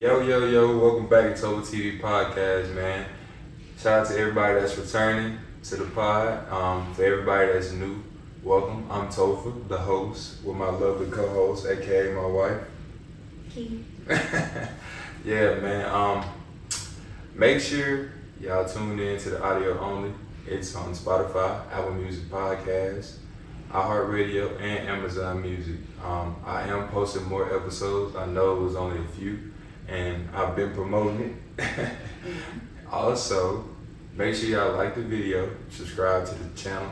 Yo, yo, yo, welcome back to Total TV Podcast, man. Shout out to everybody that's returning to the pod. Um, for everybody that's new, welcome. I'm Topher, the host, with my lovely co-host, aka my wife. Yeah, man. Um, make sure y'all tune in to the audio only. It's on Spotify, Apple Music Podcast, iHeartRadio, and Amazon Music. Um, I am posting more episodes. I know it was only a few, and I've been promoting it. also, make sure y'all like the video, subscribe to the channel,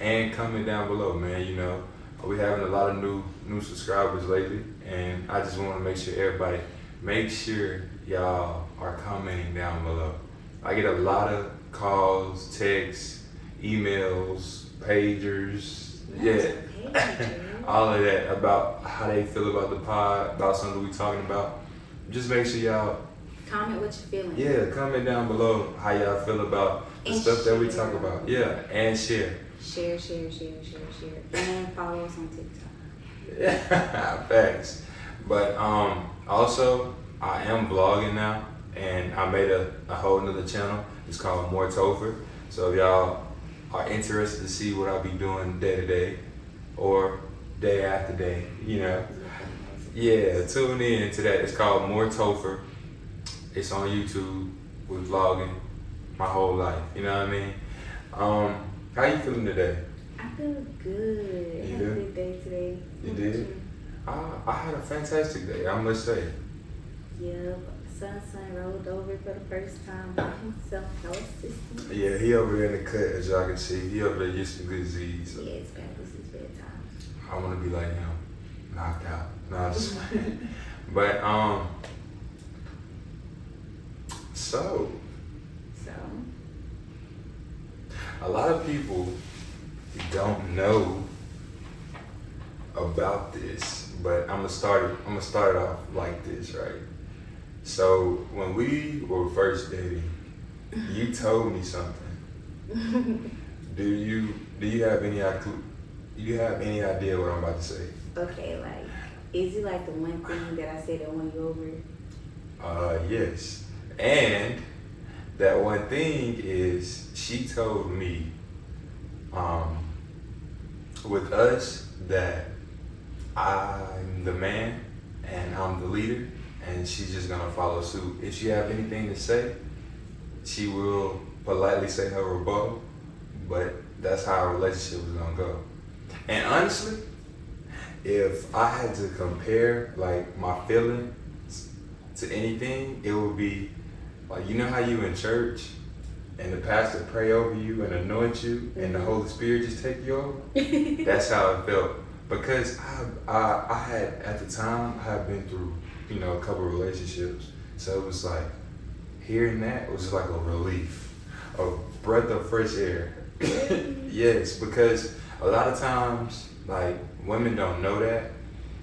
and comment down below, man. You know, we having a lot of new new subscribers lately, and I just want to make sure everybody make sure y'all are commenting down below. I get a lot of calls, texts, emails, pagers, yeah, Pager. all of that about how they feel about the pod, about something we talking about. Just make sure y'all, Comment what you're feeling. yeah, comment down below how y'all feel about the And stuff that we talk about. Yeah, and share. Share, share, share, share, share. And follow us on TikTok. Facts. But um, also, I am vlogging now, and I made a, a whole nother channel. It's called More Topher. So if y'all are interested to see what I'll be doing day to day, or day after day, you know, yeah, tune in to that. It's called More Topher. It's on YouTube. We're vlogging my whole life. You know what I mean? Um, how you feeling today? I feel good. I You had a good day today. You did? about I, I had a fantastic day. I must say. you? Yep. Son, son rolled over for the first time by himself. No assistance. Yeah, he over there in the cut, as y'all can see. He over there getting some good Z's. Yeah, it's been this is bedtime. I want to be like him, knocked out. No, I'm just. But um, so So, a lot of people don't know about this, but I'm gonna start. it- I'm gonna start it off like this, right? So when we were first dating, you told me something. Do you do you have any? Do you have any idea what I'm about to say? Okay, like, is it like the one thing that I said that won you over? Uh, yes. And that one thing is she told me, um, with us that I'm the man and I'm the leader, and she's just gonna follow suit. If she have anything to say, she will politely say her rebuttal, but that's how our relationship was gonna go. And honestly, if I had to compare like my feelings to anything, it would be like you know how you in church and the pastor pray over you and anoint you and the Holy Spirit just take you over. That's how it felt because I, I I had at the time I had been through you know a couple relationships, so it was like hearing that was like a relief, a breath of fresh air. yes, because a lot of times like women don't know that,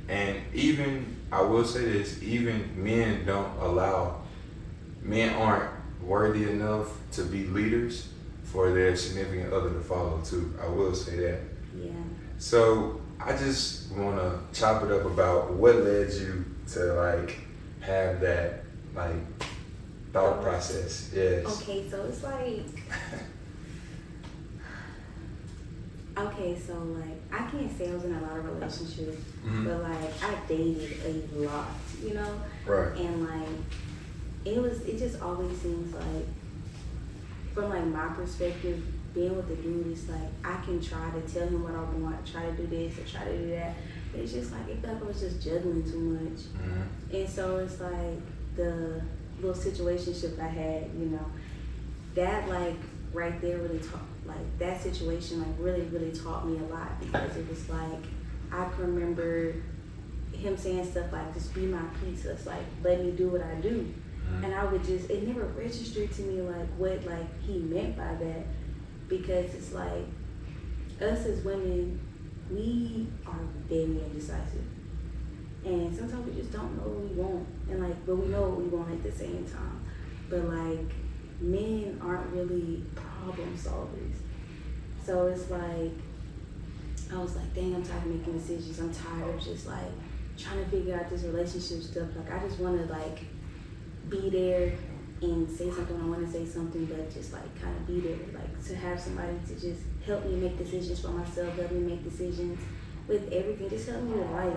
and even I will say this, even men don't allow men aren't worthy enough to be leaders for their significant other to follow too. I will say that. Yeah. So I just want to chop it up about what led you to like have that like thought process. Yes. Okay, so it's like okay, so like I can't say I was in a lot of relationships, Mhm. but like I dated a lot, you know, Right. and like it was it just always seems like from like my perspective, being with the dude is like I can try to tell him what I want, try to do this or try to do that. But it's just like it felt like I was just juggling too much. Mhm. And so it's like the little situationship I had, you know, that like right there really taught, like that situation like really, really taught me a lot because it was like, I can remember him saying stuff like, just be my piece. It's like, let me do what I do. Mhm. And I would just, it never registered to me like what like he meant by that because it's like, us as women, we are very indecisive. And sometimes we just don't know what we want. And like, but we know what we want at the same time. But like, men aren't really problem solvers. So it's like, I was like, dang, I'm tired of making decisions. I'm tired of just like trying to figure out this relationship stuff. Like, I just want to like be there and say something I want to say something, but just like kind of be there, like to have somebody to just help me make decisions for myself, help me make decisions with everything, just help me with life.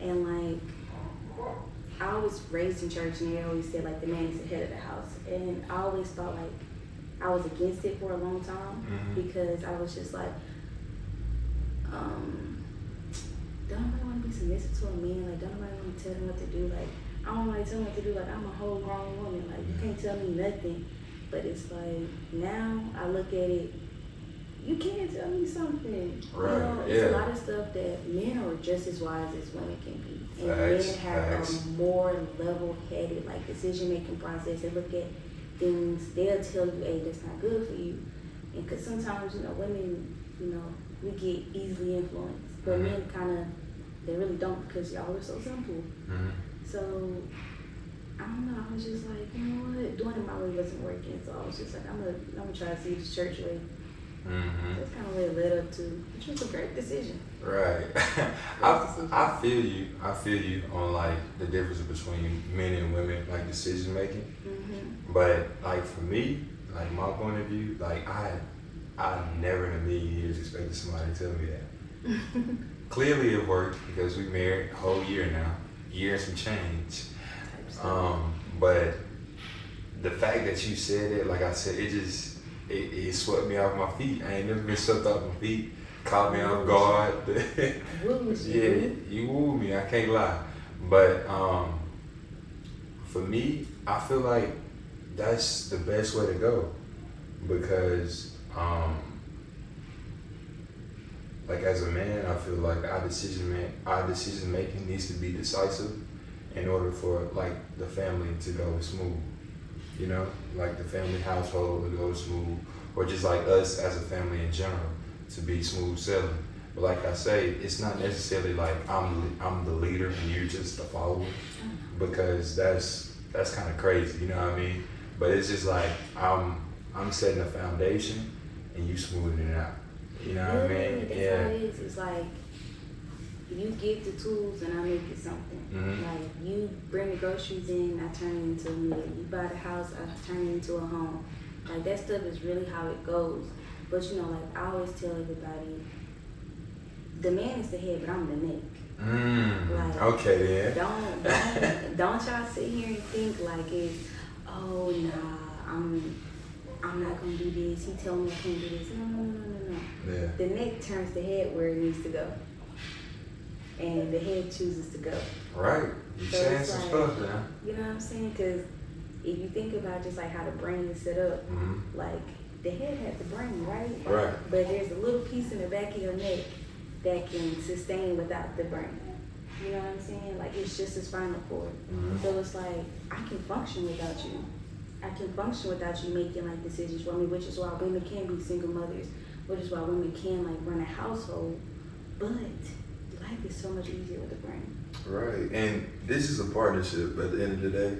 And like, I was raised in church, and they always said like the man is the head of the house, and I always thought like I was against it for a long time Mhm. because I was just like, um, don't nobody want to be submissive to a man? Like, don't nobody want to tell them what to do? Like, I don't want to tell them what to do. Like, I'm a whole grown woman. Like, you can't tell me nothing. But it's like now I look at it. You can't tell me something. Right, You know, it's a lot of stuff that men are just as wise as women can be. And Facts, men have facts. a more level headed, like decision making process. They look at things, they'll tell you, hey, that's not good for you. And because sometimes, you know, women, you know, we get easily influenced. But Mhm. men kind of, they really don't because y'all are so simple. Mhm. So, I don't know. I was just like, you know what? Doing it my way wasn't working. So I was just like, I'm gonna, I'm gonna try to see this church way. Mhm. That's kind of what it led up to, which was a great decision. Right. I, I feel you. I feel you on like the difference between men and women, like decision making. Mm-hmm. But like for me, like my point of view, like I, I never in a million years expected somebody to tell me that. Clearly it worked because we married a whole year now, year and some change. Um, but the fact that you said it, like I said, it just it, it swept me off my feet. I ain't never been swept off my feet. Caught me off guard. Yeah, you wooed me. I can't lie. But um, for me, I feel like that's the best way to go because um, like as a man, I feel like our decision man, our decision making needs to be decisive in order for like the family to go smooth. You know, like the family household to go smooth, or just like us as a family in general to be smooth sailing. But like I say, it's not necessarily like I'm I'm the leader and you're just the follower, because that's that's kind of crazy. You know what I mean? But it's just like I'm I'm setting a foundation and you smoothing it out. You know what I mean? That's Yeah. how it is. It's like you give the tools and I make it something. Mhm. Like you bring the groceries in, I turn it into a meal. You buy the house, I turn it into a home. Like that stuff is really how it goes. But you know, like I always tell everybody, the man is the head, but I'm the neck. Mm, Like, okay then. Don't don't don't y'all sit here and think like it's oh nah I'm I'm not gonna do this. He told me I can't do this. No no no no no no. Yeah. The neck turns the head where it needs to go, and the head chooses to go. Right. You So saying some like- stuff now. You know what I'm saying? Because if you think about just like how the brain is set up, hmm like the head has the brain, right? Right. But there's a little piece in the back of your neck that can sustain without the brain. You know what I'm saying? Like it's just a spinal cord. Mhm. So it's like I can function without you. I can function without you making like decisions for me, which is why women can be single mothers, which is why women can like run a household. But life is so much easier with the brain. Right, and this is a partnership at the end of the day.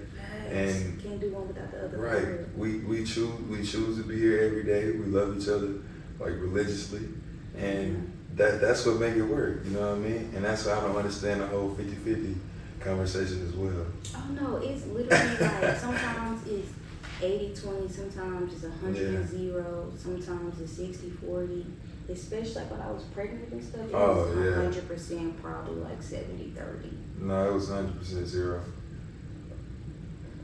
Yes. And- can't do one without the other. Right, we we choose we choose to be here every day. We love each other like religiously, and that that's what make it work. You know what I mean? And that's why I don't understand the whole 50-50 conversation as well. Oh no, it's literally like sometimes it's 80-20, sometimes it's 100 and Yeah. 0, sometimes it's 60-40. Especially like when I was pregnant and stuff, it Oh, was yeah. 100% probably like 70-30. No, it was hundred percent zero.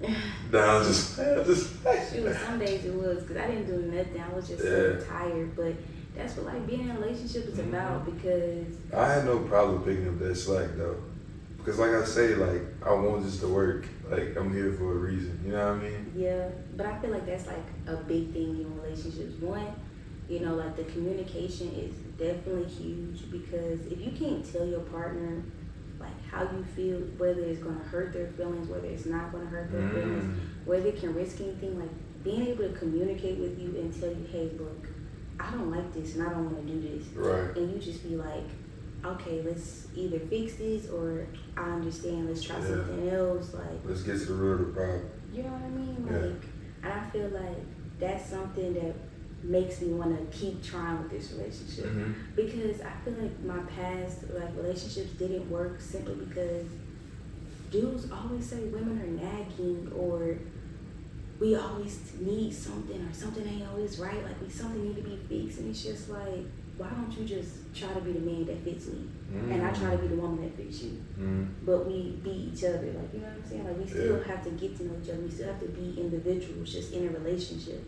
No, just I just Shoot, some days it was because I didn't do nothing. I was just so tired. But that's what like being in a relationship is Mhm. about because I had no problem picking up that slack though, because like I say, like I want this to work. Like I'm here for a reason. You know what I mean? Yeah, but I feel like that's like a big thing in relationships. One, you know, like the communication is definitely huge because if you can't tell your partner like how you feel, whether it's gonna hurt their feelings, whether it's not gonna hurt their feelings, Mm. whether it can risk anything, like being able to communicate with you and tell you, hey, look, I don't like this and I don't want to do this, Right. and you just be like, okay, let's either fix this or I understand, let's try Yeah. something else, like. Let's get to the root of the problem. You know what I mean? Yeah. Like, and I feel like that's something that makes me want to keep trying with this relationship Mhm. because I feel like my past like relationships didn't work simply because dudes always say women are nagging or we always need something or something ain't always right. Like we something need to be fixed, and it's just like, why don't you just try to be the man that fits me, and I try to be the woman that fits you. Mm. But we be each other, like you know what I'm saying. Like we still Yeah. have to get to know each other. We still have to be individuals, just in a relationship.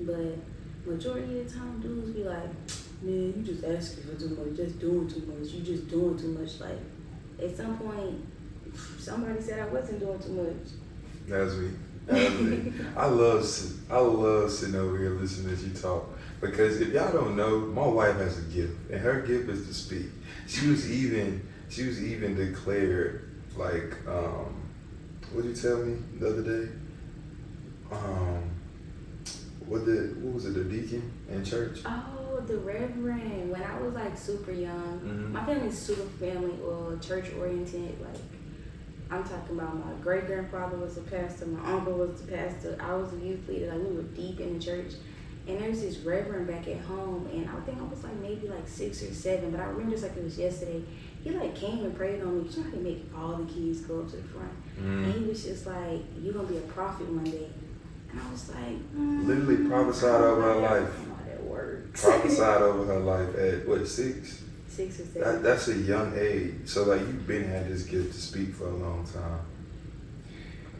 But majority of the time, dudes be like, "Man, you just asking for too much, just doing too much. You just doing too much." Like at some point, somebody said I wasn't doing too much. That's me. I love I love sitting over here listening as you talk because if y'all don't know, my wife has a gift, and her gift is to speak. She was even she was even declared like um, what did you tell me the other day? Um, what the what was it? The deacon in church. Oh, the Reverend. When I was like super young, Mhm. my family's super family or church oriented. Like I'm talking about my great grandfather was a pastor, my uncle was the pastor, I was a youth leader. Like we were deep in the church. And there was this Reverend back at home, and I think I was like maybe like six or seven, but I remember it's like it was yesterday. He like came and prayed on me. You know how they make all the kids go up to the front, and Mm. he was just like, "You're gonna be a prophet one day." And I was like, mm, Literally prophesied over her I don't know life. that works. Prophesied over her life at what six? Six or seven. That, that's a young age. So like you've been had this gift to speak for a long time.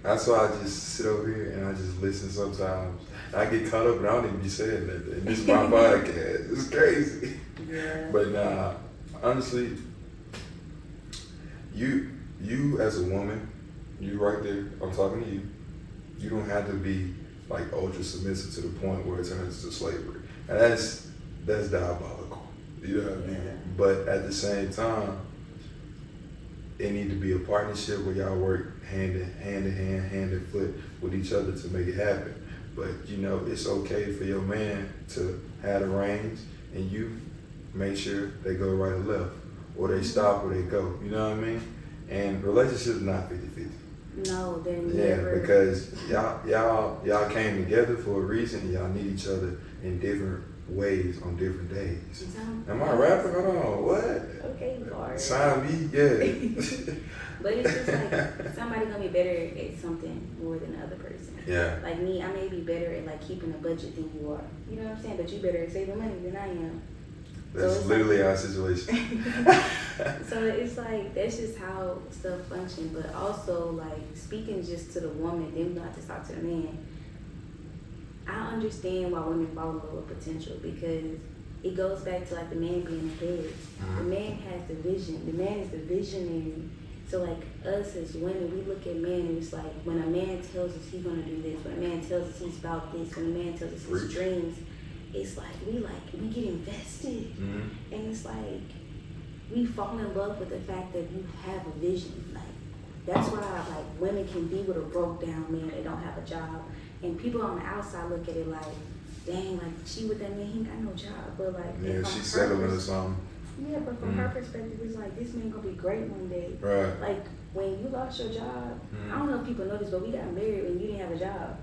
That's why I just sit over here and I just listen sometimes. I get caught up and I don't even be saying nothing. This is my podcast. It's crazy. yeah. But nah, honestly, you you as a woman, you right there, I'm talking to you. You don't have to be like ultra submissive to the point where it turns into slavery. And that's that's diabolical. You know what I mean? Yeah. But at the same time, it need to be a partnership where y'all work hand in hand in hand, hand in foot with each other to make it happen. But you know, it's okay for your man to have the reins and you make sure they go right or left. Or they stop or they go. You know what I mean? And relationships not 50-50. No, Yeah, never. because y'all y'all y'all came together for a reason and y'all need each other in different ways on different days. Some- Am I rapping? Hold on, what? Okay, Lord. Sign me, yeah. But it's just like somebody gonna be better at something more than the other person. yeah. Like me, I may be better at like keeping a budget than you are. You know what I'm saying? But you better at saving money than I am. That's literally like- our situation. so it's like that's just how stuff function. But also like speaking just to the woman, then we don't have to talk to the man. I understand why women fall in love with potential because it goes back to like the man being the head. The Mhm. man has the vision. The man is the visionary. So like us as women, we look at men and it's like when a man tells us he's gonna do this, when a man tells us he's about this, when a man tells us his dreams, it's like we like we get invested. Mhm. And it's like we fall in love with the fact that you have a vision. Like that's why like women can be with a broke down man they don't have a job. And people on the outside look at it like, dang, like she with that man, he ain't got no job. But like Yeah, she's her settling or something. Yeah, but from her Mhm. perspective, it's like this man gonna be great one day. Right. Like when you lost your job, Mhm. I don't know if people know this, but we got married when you didn't have a job.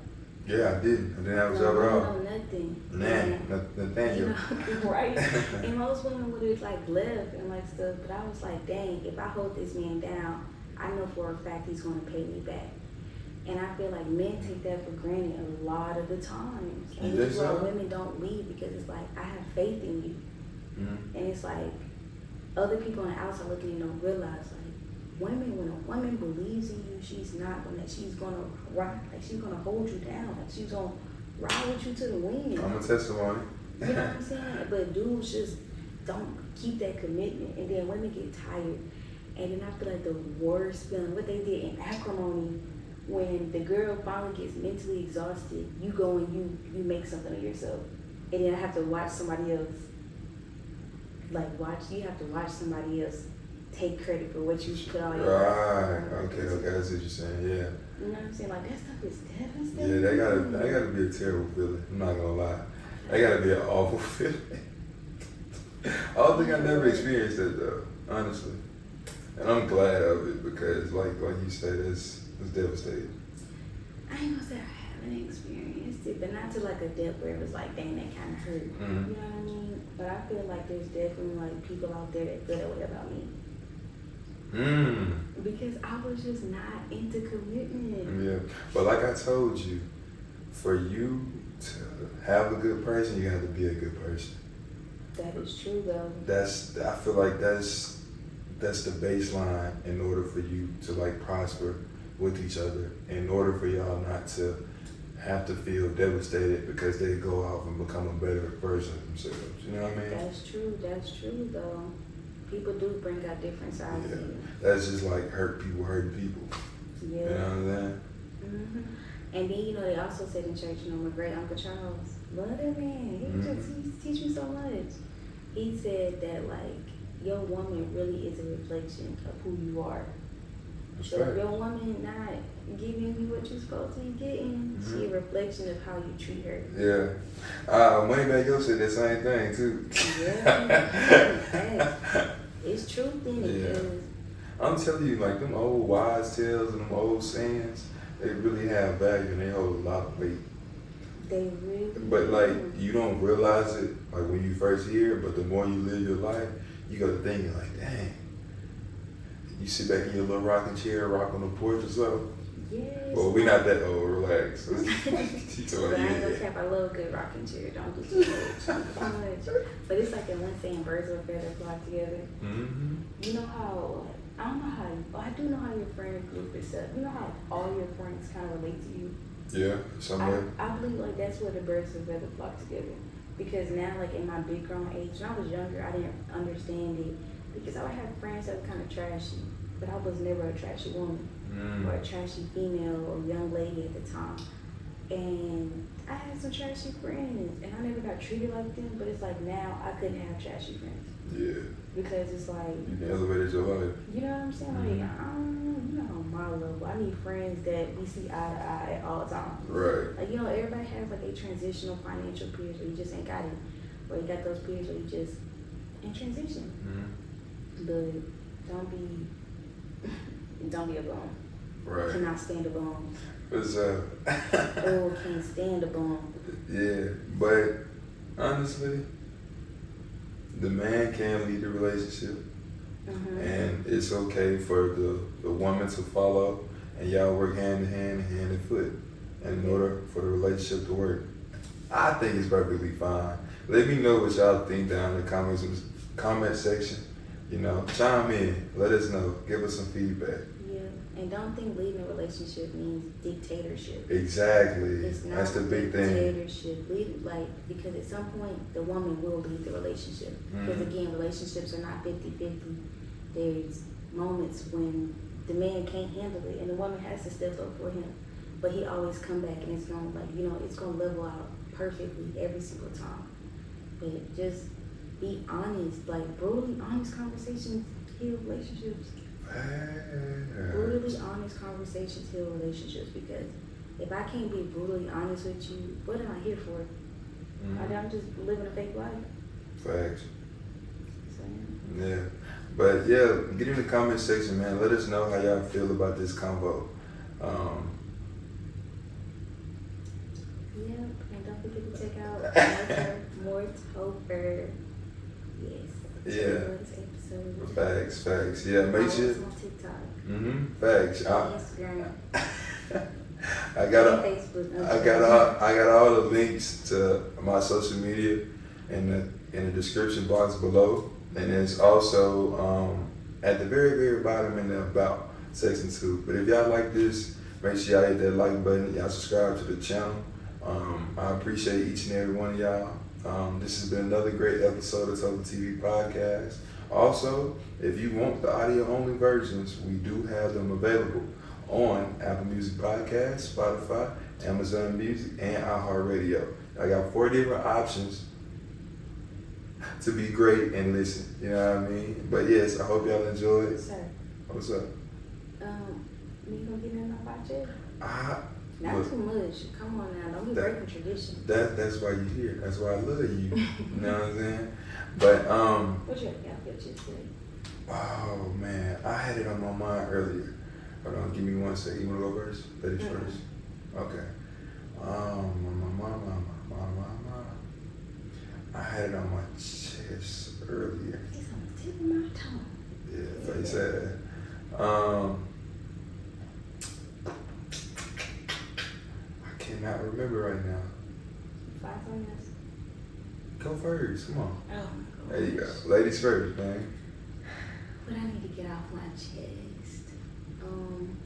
Yeah, I didn't. I didn't have a job at all. nothing. Nah, Nath- you know, right? and most women would have like left and like stuff, but I was like, dang, if I hold this man down, I know for a fact he's gonna pay me back. And I feel like men take that for granted a lot of the times. And You think why so? women don't leave because it's like I have faith in you. Mhm. And it's like other people on the outside looking in don't realize like women when a woman believes in you, she's not gonna she's gonna rock like she's gonna hold you down. Like she's gonna ride with you to the wind. I'm a testimony. You know what I'm saying? But dudes just don't keep that commitment, and then women get tired, and then I feel like the worst feeling what they did in Acrimony when the girl finally gets mentally exhausted. You go and you you make something of yourself, and then I have to watch somebody else. Like watch, you have to watch somebody else take credit for what you put all your Right. Okay. Okay. That's what you're saying. Yeah. You know what I'm saying? Like that stuff is devastating. Yeah. That gotta. That gotta be a terrible feeling. I'm not gonna lie. That gotta be an awful feeling. I don't think I never experienced that though. Honestly. And I'm glad of it because, like, like you said, it's it's devastating. I ain't gonna say I haven't experienced it, but not to like a depth where it was like, dang, that kind of hurt. Mhm. You know what I mean? But I feel like there's definitely like people out there that feel that way about me. Mm. because I was just not into commitment. Yeah, but like I told you, for you to have a good person, you have to be a good person. That is true though. That's I feel like that's that's the baseline in order for you to like prosper with each other. In order for y'all not to have to feel devastated because they go off and become a better version of themselves. You know what I mean? That's true. That's true though. People do bring out different sides Yeah. of you. That's just like hurt people hurting people. Yeah. You know what I'm saying? Mm-hmm. And then you know they also said in church, you know, my great uncle Charles, love that man. He Mhm. just he teach me so much. He said that like your woman really is a reflection of who you are. That's So right. your woman not giving you what you're supposed to be getting, she Mhm. a reflection of how you treat her. Yeah. Uh, Moneybagg Yo said the same thing too. Yeah. It's truth in it Yeah. I'm telling you, like them old wise tales and them old sayings, they really have value and they hold a lot of weight. they really. But like you don't realize it like when you first hear it, but the more you live your life, you go to thinking like, dang. You sit back in your little rocking chair, rock on the porch or something. Yes. Well, we not that old. Relax. told But I yeah. cap. I love a good rocking chair. Don't do too much. Too much. But it's like that one saying, "Birds of a feather flock together." Mm-hmm. You know how? I don't know how. Well, I do know how your friend group is set. You know how all your friends kind of relate to you. Yeah, I, somewhere. I believe like that's where the birds of a feather flock together. Because now, like in my big grown age, when I was younger, I didn't understand it. Because I would have friends that were kind of trashy, but I was never a trashy woman Mm. or a trashy female or young lady at the time. And I had some trashy friends, and I never got treated like them. But it's like now I couldn't have trashy friends Yeah, because it's like you can elevate your life. you know what I'm saying? Mhm. Like I don't, you know, on my level, I need friends that we see eye to eye at all times. Right. Like you know, everybody has like a transitional financial period where you just ain't got it, or you got those periods where you just in transition. Mm-hmm. But don't be, don't be alone. Right. Cannot stand alone. What's up? or can't stand alone. Yeah, but honestly, the man can lead the relationship, hmm and it's okay for the, the woman to follow, and y'all work hand in hand, hand in foot, and in order for the relationship to work. I think it's perfectly fine. Let me know what y'all think down in the comments comment section. You know, chime in, let us know, give us some feedback. Yeah, and don't think leading a relationship means dictatorship. Exactly, It's not that's the big thing. dictatorship. Lead like because at some point the woman will lead the relationship. Because Mhm. again, relationships are not 50-50. There's moments when the man can't handle it and the woman has to step up for him. But he always come back and it's gonna like, you know, it's gonna level out perfectly every single time. But just be honest, like brutally honest conversations heal relationships. Brutally honest conversations heal relationships because if I can't be brutally honest with you, what am I here for? Mhm. I'm just living a fake life. Facts. So, Yeah. But yeah, get in the comment section, man. Let us know how y'all feel about this convo. Um, Yep, and don't forget to check out more Mortober. Yes. Yeah. Facts, facts. Yeah, make sure. Mm-hmm. Facts. I, Instagram. I got a, Facebook. I got all, I got all the links to my social media in the in the description box below, and it's also um, at the very very bottom in the about section too. But if y'all like this, make sure y'all hit that like button. Y'all subscribe to the channel. Um, I appreciate each and every one of y'all. Um, this has been another great episode of Total TV Podcast. Also, if you want the audio only versions, we do have them available on Apple Music Podcast, Spotify, Amazon Music, and iHeartRadio. I got four different options to be great and listen. You know what I mean? But yes, I hope y'all enjoyed. Sir, What's up? um, you gonna get in our chair? I, Not Look. too much. Come on now, don't be That- breaking tradition. that that's why you're here. That's why I love you. you know what I'm saying? But um, What you got your oh man, I had it on my mind earlier. Hold on, give me one second. You wanna go first? Ladies Mhm. first. Okay. Um, my, my, my, my, my, my, my. I had it on my chest earlier. It's on the tip of my tongue. Yeah, face ass. Um, I cannot remember right now. Five. Go first. Come on. Oh my There you go. Ladies first, man. What I need to get off my chest. Um,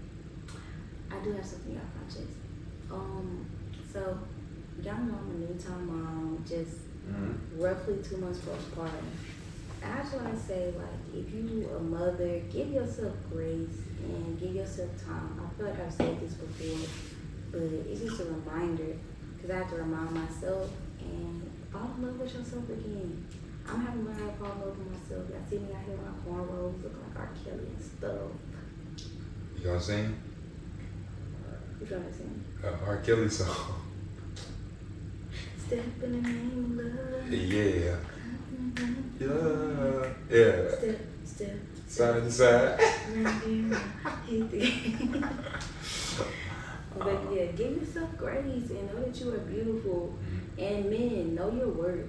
I do have something off my chest. Um, so y'all know I'm a new time mom, just Mm-hmm. roughly two months postpartum. I just want to say, like, if you a mother, give yourself grace and give yourself time. I feel like I've said this before, but it's just a reminder because I have to remind myself and fall in love with yourself again. I'm having to learn how to fall in love with myself. I see me out here with my cornrows looking like R. Kelly and stuff. You gonna sing You trying to sing? a R. Kelly song? Step in the name of love. Yeah. Mm-hmm. Yeah. Yeah. Step, step, Side to side. give yourself grace and know that you are beautiful. And men, know your worth.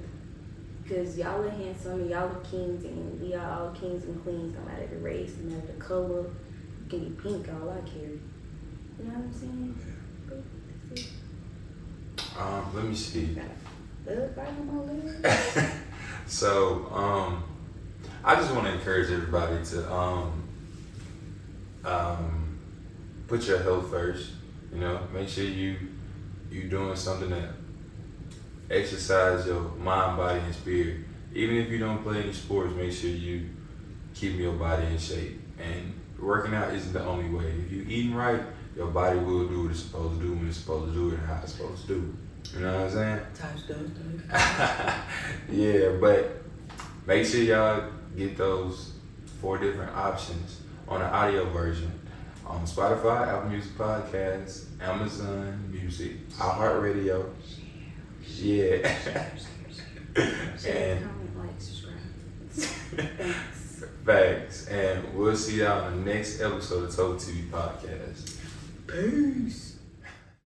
Because y'all are handsome and y'all are kings and we are all kings and queens no matter the race, no matter the color. You can be pink, all I care. You know what I'm saying? Um, let me see. Got a thug right on my leg. So, um, I just want to encourage everybody to um, um, put your health first. You know, make sure you you doing something that exercise your mind, body, and spirit. Even if you don't play any sports, make sure you keep your body in shape. And working out isn't the only way. If you eating right, your body will do what it's supposed to do when it's supposed to do it and how it's supposed to do. You know what I'm saying? Times those yeah, but make sure y'all get those four different options on the audio version on Spotify, Apple Music Podcasts, Amazon Music, iHeartRadio. Yeah. Share, and comment, like, subscribe. Thanks. facts. And we'll see y'all in the next episode of Total TV Podcast. Peace.